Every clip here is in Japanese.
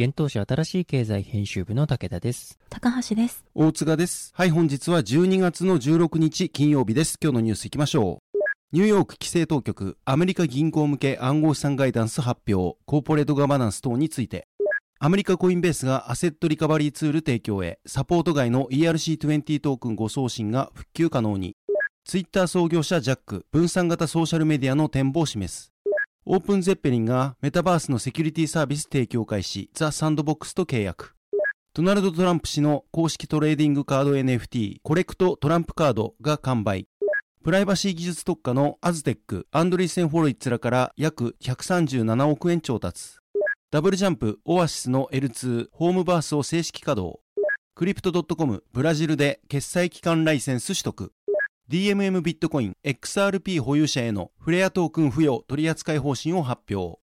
現当社新しい経済編集部の武田です。高橋です。大塚です。はい、本日は12月の16日金曜日です。今日のニュース行きましょう。ニューヨーク規制当局、アメリカ銀行向け暗号資産ガイダンス発表、コーポレートガバナンス等について、アメリカコインベースがアセットリカバリーツール提供へ、サポート外の ERC20 トークン誤送信が復旧可能に、ツイッター創業者ジャック、分散型ソーシャルメディアの展望を示す。オープンゼッペリンがメタバースのセキュリティサービス提供開始、ザ・サンドボックスと契約。ドナルド・トランプ氏の公式トレーディングカード NFT コレクトトランプカードが完売。プライバシー技術特化のアズテック、アンドリーセン・ホロウィッツらから約137億円調達。ダブルジャンプ、オアシスの L2、ホームバースを正式稼働。クリプト .com、ブラジルで決済機関ライセンス取得。DMM ビットコイン XRP 保有者へのフレアトークン付与取扱い方針を発表。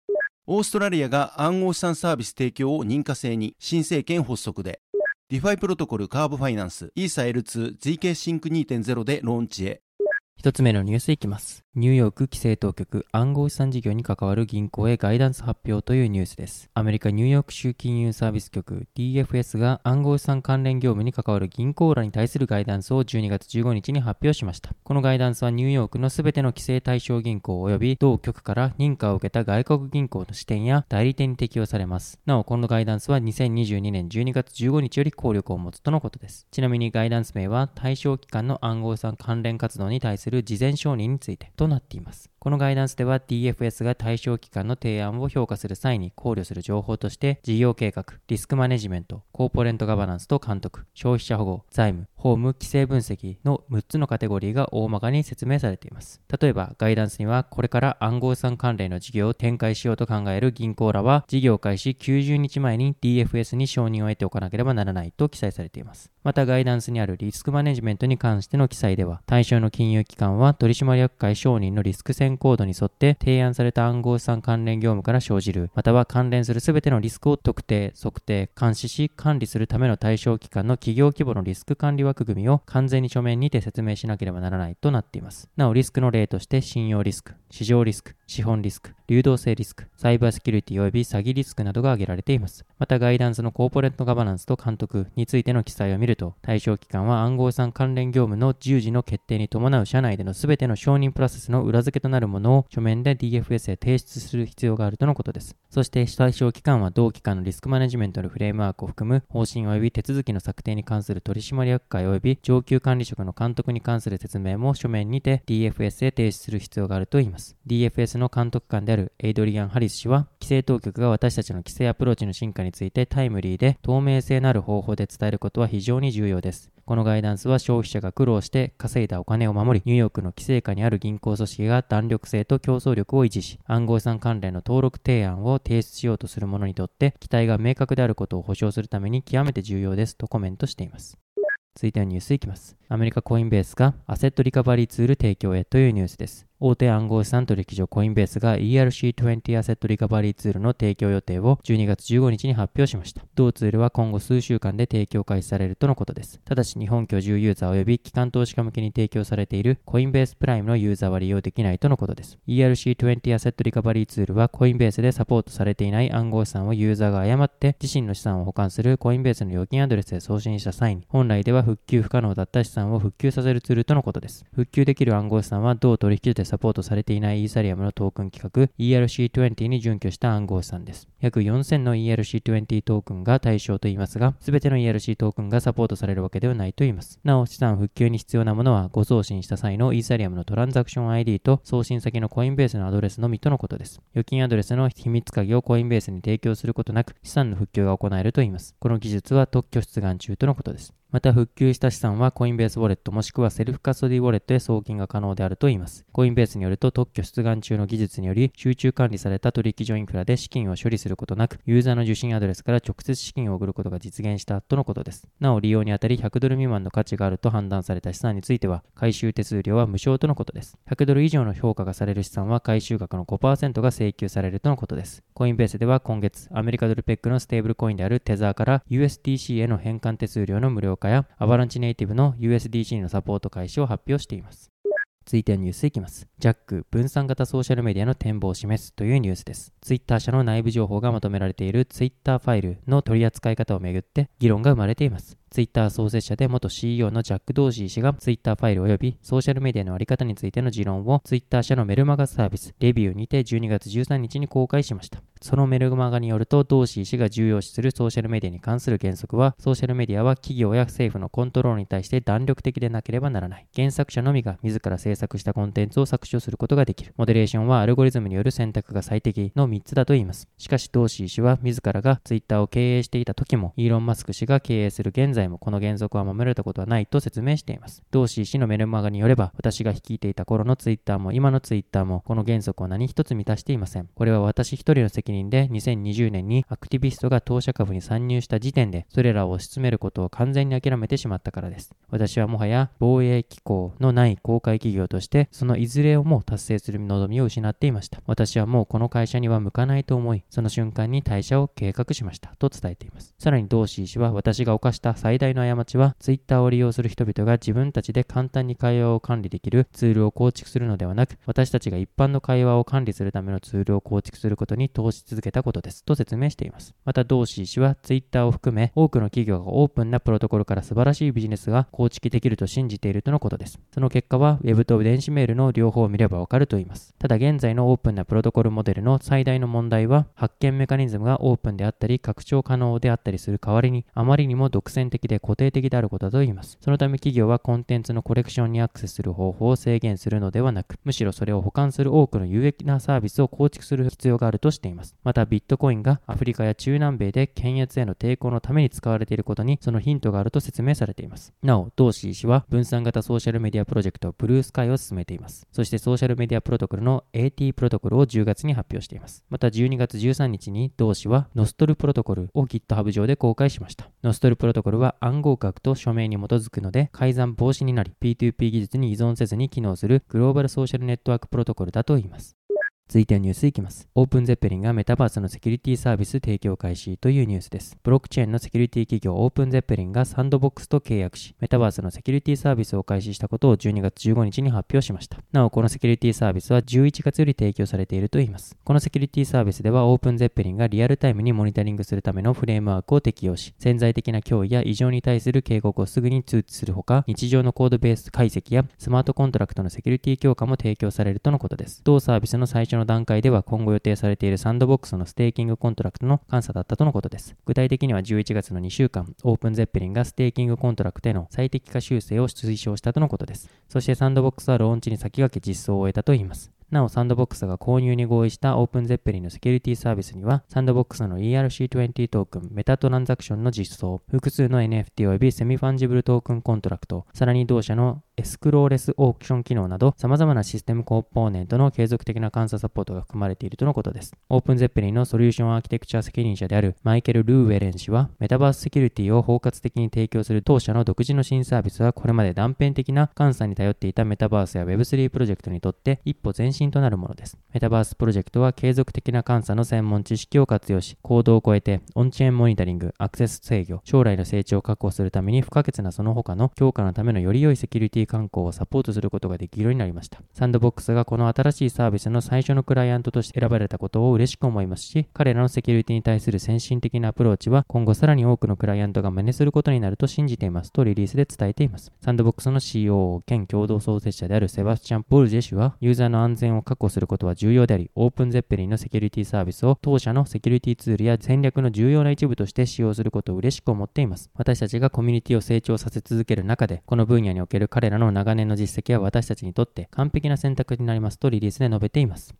オーストラリアが暗号資産サービス提供を認可制に新政権発足で、ディファイプロトコルカーブファイナンス、イーサ L2 ZK シンク2.0でローンチへ。一つ目のニュースいきます。ニューヨーク規制当局暗号資産事業に関わる銀行へガイダンス発表というニュースです。アメリカニューヨーク州金融サービス局 DFS が暗号資産関連業務に関わる銀行らに対するガイダンスを12月15日に発表しました。このガイダンスはニューヨークのすべての規制対象銀行及び同局から認可を受けた外国銀行の支店や代理店に適用されます。なお、このガイダンスは2022年12月15日より効力を持つとのことです。ちなみにガイダンス名は対象機関の暗号資産関連活動に対する事前承認についてとなっています。このガイダンスでは DFS が対象機関の提案を評価する際に考慮する情報として事業計画、リスクマネジメント、コーポレントガバナンスと監督、消費者保護、財務、法務、規制分析の6つのカテゴリーが大まかに説明されています。例えば、ガイダンスにはこれから暗号資産関連の事業を展開しようと考える銀行らは事業開始90日前に DFS に承認を得ておかなければならないと記載されています。またガイダンスにあるリスクマネジメントに関しての記載では、対象の金融機関は取締役会承認のリスク変コードに沿って提案された暗号資産関連業務から生じる、または関連する全てのリスクを特定、測定、監視し、管理するための対象機関の企業規模のリスク管理枠組みを完全に書面にて説明しなければならないとなっています。なお、リスクの例として信用リスク、市場リスク、資本リスク、流動性リスク、サイバーセキュリティ及び詐欺リスクなどが挙げられています。また、ガイダンスのコーポレートガバナンスと監督についての記載を見ると、対象機関は暗号資産関連業務の従事の決定に伴う社内での全ての承認プロセスの裏付けとなるものを書面で DFS へ提出する必要があるとのことです。そして、対象機関は同機関のリスクマネジメントのフレームワークを含む方針及び手続きの策定に関する取締役会及び上級管理職の監督に関する説明も書面にて DFS へ提出する必要があるといいます。DFS の監督官であるエイドリアン・ハリス氏は、規制当局が私たちの規制アプローチの進化についてタイムリーで透明性のある方法で伝えることは非常に重要です。このガイダンスは消費者が苦労して稼いだお金を守り、ニューヨークの規制下にある銀行組織が弾力性と競争力を維持し、暗号資産関連の登録提案を提出しようとする者にとって、期待が明確であることを保証するために極めて重要ですとコメントしています。続いてはニュースいきます。アメリカコインベースがアセットリカバリーツール提供へというニュースです。大手暗号資産取引所コインベースが ERC20 アセットリカバリーツールの提供予定を12月15日に発表しました。同ツールは今後数週間で提供開始されるとのことです。ただし日本居住ユーザー及び機関投資家向けに提供されているコインベースプライムのユーザーは利用できないとのことです。ERC20 アセットリカバリーツールはコインベースでサポートされていない暗号資産をユーザーが誤って自身の資産を保管するコインベースの預金アドレスで送信した際に本来では復旧不可能だった資産を復旧させるツールとのことです。復旧できる暗号資産は同取引所でサポートされていないイーサリアムのトークン規格 ERC20 に準拠した暗号資産です。約4000の ERC20 トークンが対象と言いますが、すべての ERC トークンがサポートされるわけではないと言います。なお、資産復旧に必要なものは、誤送信した際のイーサリアムのトランザクション ID と送信先のコインベースのアドレスのみとのことです。預金アドレスの秘密鍵をコインベースに提供することなく、資産の復旧が行えると言います。この技術は特許出願中とのことです。また復旧した資産はコインベースウォレットもしくはセルフカストディウォレットへ送金が可能であるといいます。コインベースによると特許出願中の技術により集中管理された取引所インフラで資金を処理することなくユーザーの受信アドレスから直接資金を送ることが実現したとのことです。なお利用にあたり100ドル未満の価値があると判断された資産については回収手数料は無償とのことです。100ドル以上の評価がされる資産は回収額の5%が請求されるとのことです。コインベースでは今月アメリカドルペッグのステーブルコインであるテザーから USDC への変換手数料の無料化やアバランチネイティブの USDC のサポート開始を発表しています。続いてはニュースいきます。ジャック、分散型ソーシャルメディアの展望を示すというニュースです。Twitter 社の内部情報がまとめられている Twitter ファイルの取り扱い方をめぐって議論が生まれています。ツイッター創設者で元 CEO のジャック・ドーシー氏がツイッターファイル及びソーシャルメディアのあり方についての持論をツイッター社のメルマガサービスレビューにて12月13日に公開しました。そのメルマガによると、ドーシー氏が重要視するソーシャルメディアに関する原則は、ソーシャルメディアは企業や政府のコントロールに対して弾力的でなければならない。原作者のみが自ら制作したコンテンツを削除することができる。モデレーションはアルゴリズムによる選択が最適の3つだと言います。しかし、ドーシー氏は自らがツイッターを経営していた時も、イーロン・マスク氏が経営する現在もこの原則は守られたことはないと説明しています。ドーシー氏のメルマガによれば、私が率いていた頃のツイッターも今のツイッターもこの原則を何一つ満たしていません。これは私一人の責任で2020年にアクティビストが当社株に参入した時点でそれらを推し進めることを完全に諦めてしまったからです。私はもはや防衛機構のない公開企業としてそのいずれをも達成する望みを失っていました。私はもうこの会社には向かないと思い、その瞬間に退社を計画しましたと伝えています。さらにドーシー氏は私が犯した最最大の過ちは Twitter を利用する人々が自分たちで簡単に会話を管理できるツールを構築するのではなく、私たちが一般の会話を管理するためのツールを構築することに投資続けたことです。と説明しています。また、ドーシー氏は Twitter を含め多くの企業がオープンなプロトコルから素晴らしいビジネスが構築できると信じているとのことです。その結果は Web と電子メールの両方を見ればわかると言います。ただ現在のオープンなプロトコルモデルの最大の問題は発見メカニズムがオープンであったり拡張可能であったりする代わりにあまりにも独占的で固定的であることだと言います。そのため企業はコンテンツのコレクションにアクセスする方法を制限するのではなく、むしろそれを保管する多くの有益なサービスを構築する必要があるとしています。また、ビットコインがアフリカや中南米で検閲への抵抗のために使われていることにそのヒントがあると説明されています。なお、同志氏は分散型ソーシャルメディアプロジェクトブルースカイを進めています。そしてソーシャルメディアプロトコルの AT プロトコルを10月に発表しています。また12月13日に同氏はノストルプロトコルを GitHub 上で公開しました。ノストルプロトコルは暗号学と署名に基づくので改ざん防止になり、P2P 技術に依存せずに機能するグローバルソーシャルネットワークプロトコルだといいます。続いてはニュースいきます。オープンゼッペリンがメタバースのセキュリティサービス提供開始というニュースです。ブロックチェーンのセキュリティ企業オープンゼッペリンがサンドボックスと契約し、メタバースのセキュリティサービスを開始したことを12月15日に発表しました。なお、このセキュリティサービスは11月より提供されているといいます。このセキュリティサービスではオープンゼッペリンがリアルタイムにモニタリングするためのフレームワークを適用し、潜在的な脅威や異常に対する警告をすぐに通知するほか、日常のコードベース解析やスマートコントラクトのセキュリティ強化も提供されるとのことです。同サービスの最初の段階では今後予定されているサンドボックスのステーキングコントラクトの監査だったとのことです。具体的には11月の2週間、オープンゼッペリンがステーキングコントラクトへの最適化修正を推奨したとのことです。そしてサンドボックスはローンチに先駆け実装を終えたといいます。なお、サンドボックスが購入に合意したオープンゼッペリンのセキュリティサービスには、サンドボックスの ERC20 トークン、メタトランザクションの実装、複数の NFT 及びセミファンジブルトークンコントラクト、さらに同社のエスクローレスオークション機能など様々なシステムコンポーネントの継続的な監査サポートが含まれているとのことです。オープンゼッペリンのソリューションアーキテクチャ責任者であるマイケル・ルーウェレン氏は、メタバースセキュリティを包括的に提供する当社の独自の新サービスはこれまで断片的な監査に頼っていたメタバースや Web3 プロジェクトにとって一歩前進となるものです。メタバースプロジェクトは継続的な監査の専門知識を活用し、コードを超えてオンチェーンモニタリング、アクセス制御、将来の成長を確保するために不可欠なその他の強化のためのより良いセキュリティ慣行をサポートすることができるようになりました。サンドボックスがこの新しいサービスの最初のクライアントとして選ばれたことを嬉しく思いますし、彼らのセキュリティに対する先進的なアプローチは今後さらに多くのクライアントが真似することになると信じていますとリリースで伝えています。サンドボックスの COO 兼共同創設者であるセバスチャン・ポールジェ氏は、ユーザーの安全を確保することは重要であり、オープンゼッペリンのセキュリティサービスを当社のセキュリティツールや戦略の重要な一部として使用することを嬉しく思っています。私たちがコミュニティを成長させ続ける中で、この分野における彼らの長年の実績は私たちにとって完璧な選択になりますとリリースで述べています。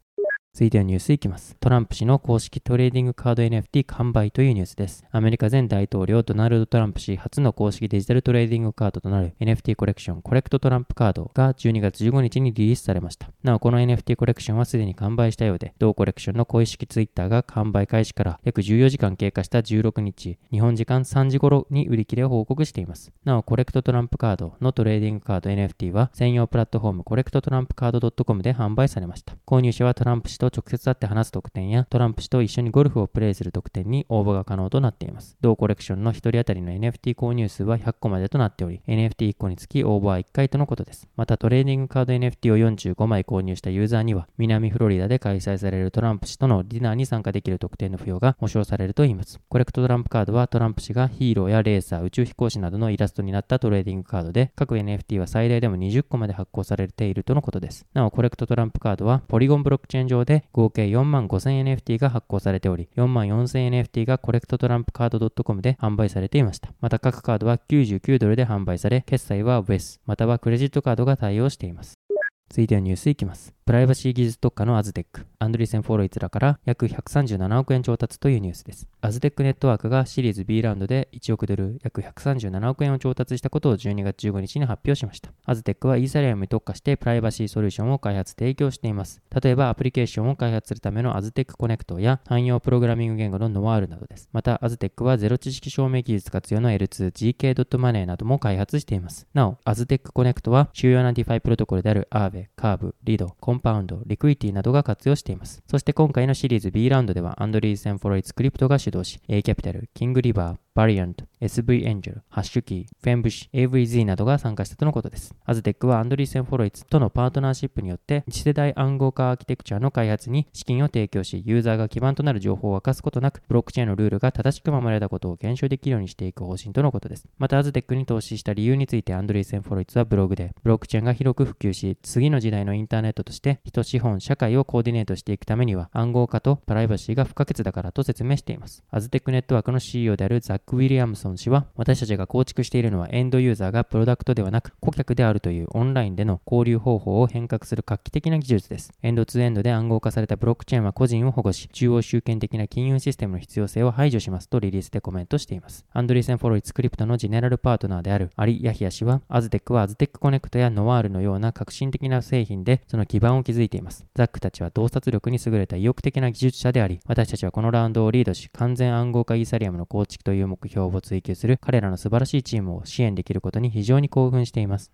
続いてはニュースいきます。トランプ氏の公式トレーディングカード NFT 完売というニュースです。アメリカ前大統領ドナルド・トランプ氏初の公式デジタルトレーディングカードとなる NFT コレクションコレクトトランプカードが12月15日にリリースされました。なお、この NFT コレクションはすでに完売したようで、同コレクションの公式ツイッターが完売開始から約14時間経過した16日、日本時間3時頃に売り切れを報告しています。なお、コレクトトランプカードのトレーディングカード NFT は専用プラットフォームコレクトトランプカード .com で販売されました。購入者はトランプ氏と直接会って話す特典やトランプ氏と一緒にゴルフをプレイする特典に応募が可能となっています。同コレクションの1人当たりの NFT 購入数は100個までとなっており、NFT1 個につき応募は1回とのことです。またトレーディングカード NFT を45枚購入したユーザーには、南フロリダで開催されるトランプ氏とのディナーに参加できる特典の付与が保証されるといいます。コレクトトランプカードはトランプ氏がヒーローやレーサー、宇宙飛行士などのイラストになったトレーディングカードで、各 NFT は最大でも20個まで発行されているとのことです。なお、コレクトトランプカードはポリゴンブロックチェーン上で合計4万 5000NFT が発行されており、4万 4000NFT がコレクトトランプカード .com で販売されていました。また各カードは99ドルで販売され、決済は WETH またはクレジットカードが対応しています。続いてはニュースいきます。プライバシー技術特化のアズテック、アンドリーセン・ホロウィッツらから約137億円調達というニュースです。アズテックネットワークがシリーズ B ラウンドで1億ドル、約137億円を調達したことを12月15日に発表しました。アズテックはイーサリアムに特化してプライバシーソリューションを開発提供しています。例えばアプリケーションを開発するためのアズテックコネクトや汎用プログラミング言語のノワールなどです。また、アズテックはゼロ知識証明技術活用の L2、 ZK.Money なども開発しています。なお、アズテックコネクトは主要な DeFi プロトコルである Aave、カーブ、リド、コンパウンド、リクイティなどが活用しています。そして今回のシリーズ B ラウンドではアンドリーセン・ホロウィッツクリプトが主導し、A キャピタル、キングリバー、バリアント、SV エンジェル、ハッシュキー、フェンブシ、AVZ などが参加したとのことです。アズテックはアンドリーセン・ホロウィッツとのパートナーシップによって次世代暗号化アーキテクチャの開発に資金を提供し、ユーザーが基盤となる情報を明かすことなく、ブロックチェーンのルールが正しく守られたことを検証できるようにしていく方針とのことです。また、アズテックに投資した理由についてアンドリーセン・ホロウィッツはブログで、ブロックチェーンが広く普及し、次の時代のインターネットとして人、資本、社会をコーディネートしていくためには暗号化とプライバシーが不可欠だからと説明しています。アズテックネットワークの CEO であるザック・ウィリアムソン氏は、私たちが構築しているのはエンドユーザーがプロダクトではなく顧客であるというオンラインでの交流方法を変革する画期的な技術です。エンドツーエンドで暗号化されたブロックチェーンは個人を保護し、中央集権的な金融システムの必要性を排除しますとリリースでコメントしています。アンドリーセン・ホロウィッツクリプトのジェネラルパートナーであるアリ・ヤヒヤ氏は、アズテックはアズテックコネクトやノワールのような革新的な製品でその基盤を築いています。ザックたちは洞察力に優れた意欲的な技術者であり、私たちはこのラウンドをリードし、完全暗号化イーサリアムの構築という目標を追求する彼らの素晴らしいチームを支援できることに非常に興奮しています。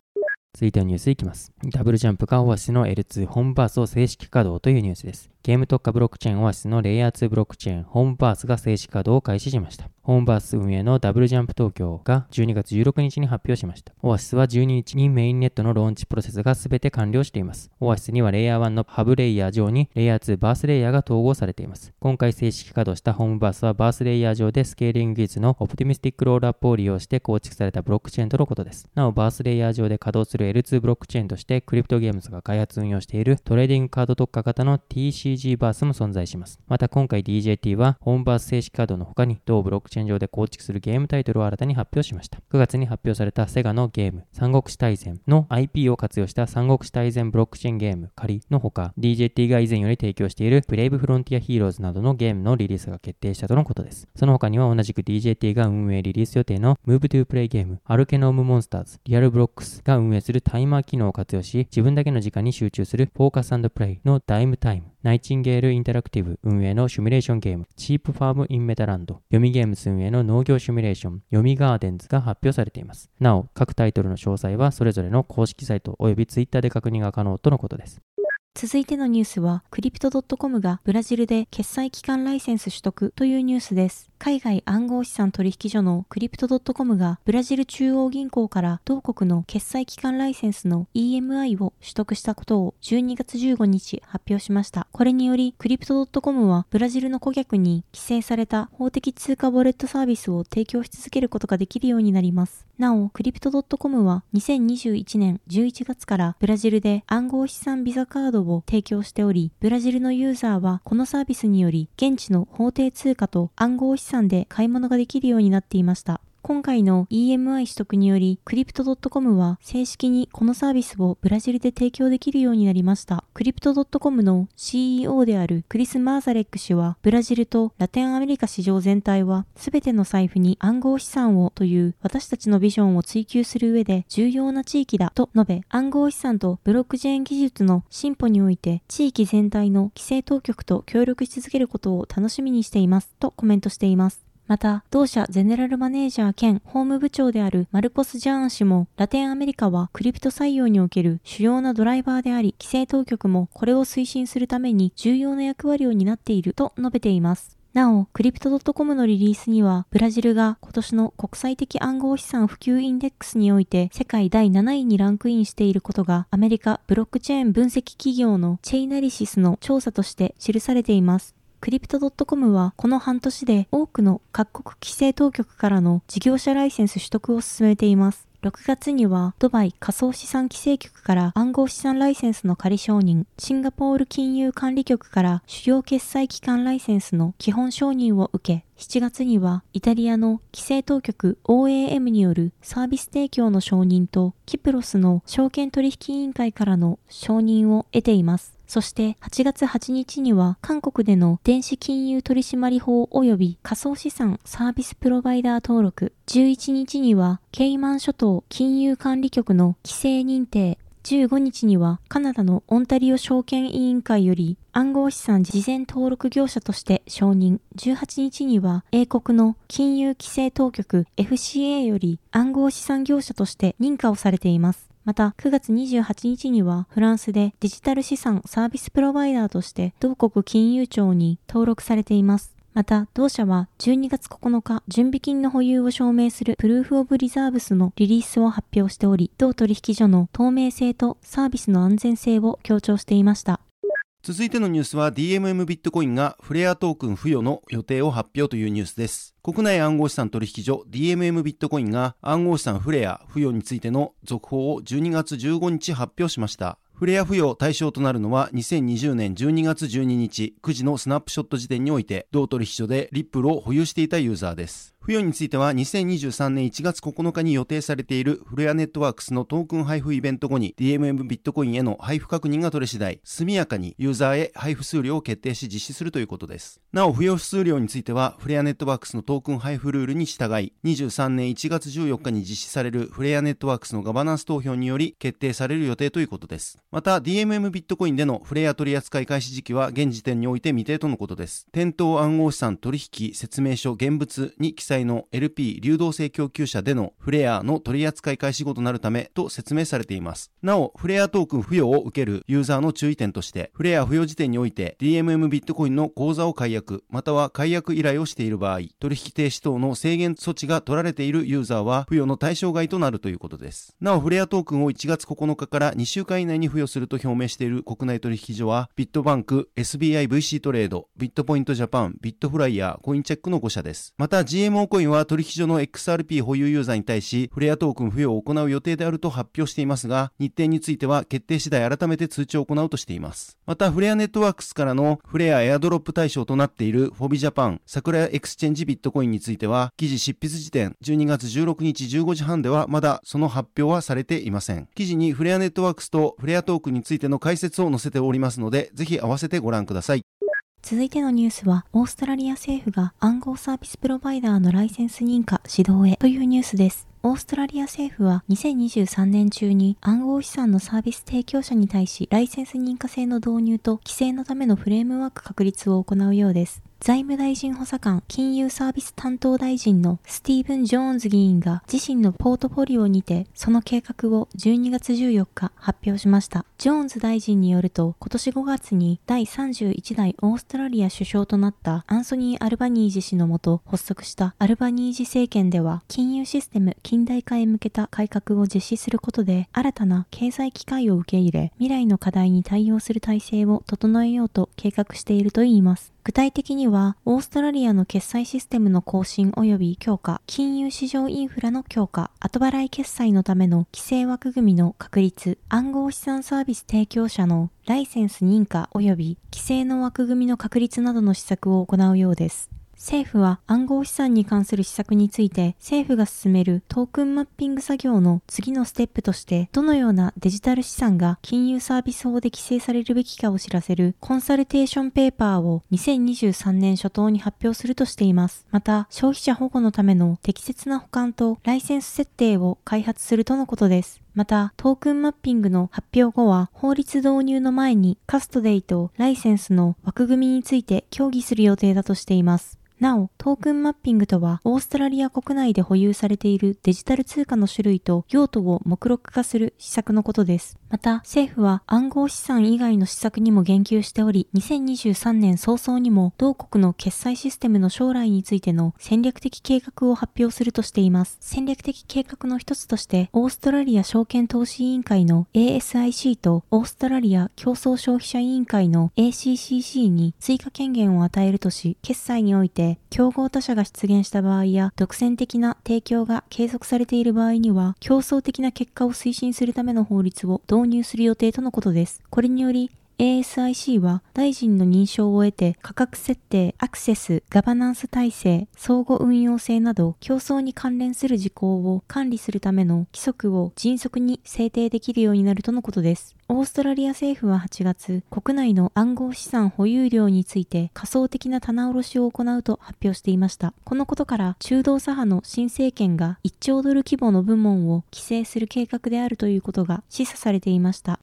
続いてのニュースいきます。ダブルジャンプがオアシスの L2 ホームバースを正式稼働というニュースです。ゲーム特化ブロックチェーンオアシスのレイヤー2ブロックチェーンホームバースが正式稼働を開始しました。ホームバース運営のダブルジャンプ東京が12月16日に発表しました。オアシスは12日にメインネットのローンチプロセスが全て完了しています。オアシスにはレイヤー1のハブレイヤー上にレイヤー2バースレイヤーが統合されています。今回正式稼働したホームバースはバースレイヤー上でスケーリング技術のオプティミスティックロールアップを利用して構築されたブロックチェーンとのことです。なお、バースレイヤー上で稼働する L2 ブロックチェーンとしてクリプトゲームズが開発運用しているトレーディングカード特化型の TC DCG バースも存在します。また今回 DJT はホームバース正式稼働の他に同ブロックチェーン上で構築するゲームタイトルを新たに発表しました。9月に発表されたセガのゲーム三国志大戦の IP を活用した三国志大戦ブロックチェーンゲーム仮のほか DJT が以前より提供しているブレイブフロンティアヒーローズなどのゲームのリリースが決定したとのことです。その他には同じく DJT が運営リリース予定の Move to Play ゲームアルケノームモンスターズリアルブロックスが運営するタイマー機能を活用し自分だけの時間に集中するフォーカスプレイのダイムタイムナイチンゲールインタラクティブ運営のシミュレーションゲーム、チープファームインメタランド、読みゲームス運営の農業シミュレーション、読みガーデンズが発表されています。なお、各タイトルの詳細はそれぞれの公式サイト及び Twitter で確認が可能とのことです。続いてのニュースは、クリプト .com がブラジルで決済機関ライセンス取得というニュースです。海外暗号資産取引所のクリプト .com がブラジル中央銀行から同国の決済機関ライセンスの EMI を取得したことを12月15日発表しました。これによりクリプト .com はブラジルの顧客に規制された法的通貨ウォレットサービスを提供し続けることができるようになります。なお、クリプト .com は2021年11月からブラジルで暗号資産ビザカードを提供しており、ブラジルのユーザーはこのサービスにより現地の法定通貨と暗号資産で買い物ができるようになっていました。今回の EMI 取得により、クリプト .com は正式にこのサービスをブラジルで提供できるようになりました。クリプト .com の CEO であるクリス・マーザレック氏は、ブラジルとラテンアメリカ市場全体は、すべての財布に暗号資産をという私たちのビジョンを追求する上で重要な地域だと述べ、暗号資産とブロックチェーン技術の進歩において、地域全体の規制当局と協力し続けることを楽しみにしていますとコメントしています。また、同社ゼネラルマネージャー兼法務部長であるマルコス・ジャーン氏も、ラテンアメリカはクリプト採用における主要なドライバーであり、規制当局もこれを推進するために重要な役割を担っていると述べています。なお、クリプト .com のリリースには、ブラジルが今年の国際的暗号資産普及インデックスにおいて世界第7位にランクインしていることが、アメリカブロックチェーン分析企業のチェイナリシスの調査として記されています。クリプト .com はこの半年で多くの各国規制当局からの事業者ライセンス取得を進めています。6月にはドバイ仮想資産規制局から暗号資産ライセンスの仮承認、シンガポール金融管理局から主要決済機関ライセンスの基本承認を受け、7月にはイタリアの規制当局 OAM によるサービス提供の承認とキプロスの証券取引委員会からの承認を得ています。そして8月8日には韓国での電子金融取締法及び仮想資産サービスプロバイダー登録、11日にはケイマン諸島金融管理局の規制認定、15日にはカナダのオンタリオ証券委員会より暗号資産事前登録業者として承認。18日には英国の金融規制当局 FCA より暗号資産業者として認可をされています。また、9月28日にはフランスでデジタル資産サービスプロバイダーとして同国金融庁に登録されています。また、同社は12月9日、準備金の保有を証明するプルーフオブリザーブスのリリースを発表しており、同取引所の透明性とサービスの安全性を強調していました。続いてのニュースは DMM ビットコインがフレアトークン付与の予定を発表というニュースです。国内暗号資産取引所 DMM ビットコインが暗号資産フレア付与についての続報を12月15日発表しました。フレア付与対象となるのは2020年12月12日9時のスナップショット時点において同取引所でリップルを保有していたユーザーです。付与については2023年1月9日に予定されているフレアネットワークスのトークン配布イベント後に DMM ビットコインへの配布確認が取れ次第、速やかにユーザーへ配布数量を決定し実施するということです。なお、付与数量についてはフレアネットワークスのトークン配布ルールに従い、23年1月14日に実施されるフレアネットワークスのガバナンス投票により決定される予定ということです。また、DMM ビットコインでのフレア取扱い開始時期は現時点において未定とのことです。店頭暗号資産取引説明書現物に記載の LP 流動性供給者でのフレアの取り扱い開始後となるためと説明されています。なお、フレアトークン付与を受けるユーザーの注意点として、フレア付与時点において DMM ビットコインの口座を解約、または解約依頼をしている場合、取引停止等の制限措置が取られているユーザーは付与の対象外となるということです。なお、フレアトークンを1月9日から2週間以内に付与すると表明している国内取引所は、ビットバンク、SBI VC トレード、ビットポイントジャパン、ビットフライヤー、コインチェックの5社です。また、GMO モーコインは取引所の XRP 保有ユーザーに対し、フレアトークン付与を行う予定であると発表していますが、日程については決定次第改めて通知を行うとしています。また、フレアネットワークスからのフレアエアドロップ対象となっているフォビジャパン、サクラエクスチェンジビットコインについては、記事執筆時点12月16日15時半ではまだその発表はされていません。記事にフレアネットワークスとフレアトークンについての解説を載せておりますので、ぜひ合わせてご覧ください。続いてのニュースは、オーストラリア政府が暗号サービスプロバイダーのライセンス認可指導へというニュースです。オーストラリア政府は2023年中に暗号資産のサービス提供者に対しライセンス認可制の導入と規制のためのフレームワーク確立を行うようです。財務大臣補佐官金融サービス担当大臣のスティーブン・ジョーンズ議員が自身のポートフォリオにてその計画を12月14日発表しました。ジョーンズ大臣によると今年5月に第31代オーストラリア首相となったアンソニー・アルバニージ氏のもと発足したアルバニージ政権では金融システム近代化へ向けた改革を実施することで新たな経済機会を受け入れ未来の課題に対応する体制を整えようと計画しているといいます。具体的には、オーストラリアの決済システムの更新及び強化、金融市場インフラの強化、後払い決済のための規制枠組みの確立、暗号資産サービス提供者のライセンス認可及び規制の枠組みの確立などの施策を行うようです。政府は暗号資産に関する施策について政府が進めるトークンマッピング作業の次のステップとしてどのようなデジタル資産が金融サービス法で規制されるべきかを知らせるコンサルテーションペーパーを2023年初頭に発表するとしています。また消費者保護のための適切な保管とライセンス設定を開発するとのことです。また、トークンマッピングの発表後は、法律導入の前にカストデイとライセンスの枠組みについて協議する予定だとしています。なお、トークンマッピングとは、オーストラリア国内で保有されているデジタル通貨の種類と用途を目録化する施策のことです。また、政府は暗号資産以外の施策にも言及しており、2023年早々にも同国の決済システムの将来についての戦略的計画を発表するとしています。戦略的計画の一つとして、オーストラリア証券投資委員会の ASIC とオーストラリア競争消費者委員会の ACCC に追加権限を与えるとし、決済において競合他社が出現した場合や、独占的な提供が継続されている場合には、競争的な結果を推進するための法律を導入する予定とのことです。これにより、ASIC は大臣の認証を得て価格設定、アクセス、ガバナンス体制、相互運用性など競争に関連する事項を管理するための規則を迅速に制定できるようになるとのことです。オーストラリア政府は8月、国内の暗号資産保有量について仮想的な棚卸しを行うと発表していました。このことから中道左派の新政権が1兆ドル規模の部門を規制する計画であるということが示唆されていました。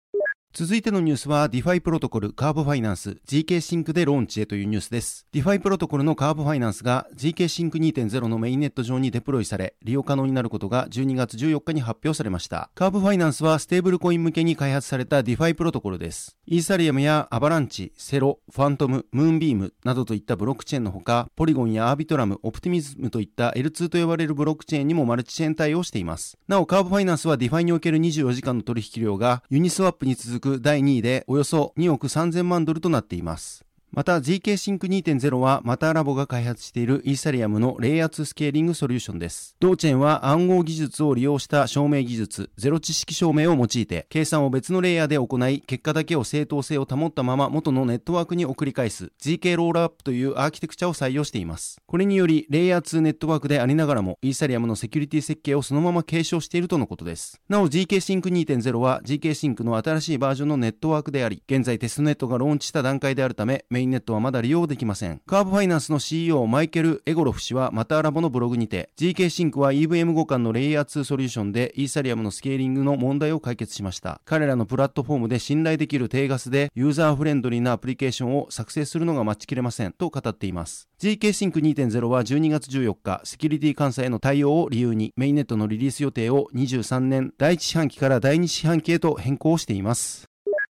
続いてのニュースは DeFi プロトコルカーブファイナンス GK シンクでローンチへというニュースです。DeFi プロトコルのカーブファイナンスが GK シンク2.0のメインネット上にデプロイされ、利用可能になることが12月14日に発表されました。カーブファイナンスはステーブルコイン向けに開発された DeFi プロトコルです。イーサリアムやアバランチ、セロ、ファントム、ムーンビームなどといったブロックチェーンのほか、ポリゴンやアービトラム、オプティミズムといった L2 と呼ばれるブロックチェーンにもマルチチェーン対応しています。なお、カーブファイナンスは DeFi における24時間の取引量がユニスワップに続く第2位でおよそ2億3000万ドルとなっています。また GK シンク2.0はマターラボが開発しているイーサリアムのレイヤー2スケーリングソリューションです。同チェーンは暗号技術を利用した証明技術、ゼロ知識証明を用いて、計算を別のレイヤーで行い、結果だけを正当性を保ったまま元のネットワークに送り返す GK ロールアップというアーキテクチャを採用しています。これにより、レイヤー2ネットワークでありながらも、イーサリアムのセキュリティ設計をそのまま継承しているとのことです。なお zkSync 2.0は GK シンクの新しいバージョンのネットワークであり、現在テストネットがローンチした段階であるため、メインネットはまだ利用できません。カーブファイナンスの CEO マイケル・エゴロフ氏はマターラボのブログにて zkSync は EVM 互換のレイヤー2ソリューションでイーサリアムのスケーリングの問題を解決しました。彼らのプラットフォームで信頼できる低ガスでユーザーフレンドリーなアプリケーションを作成するのが待ちきれませんと語っています。GK シンク2.0は12月14日、セキュリティ監査への対応を理由にメインネットのリリース予定を23年第1四半期から第2四半期へと変更しています。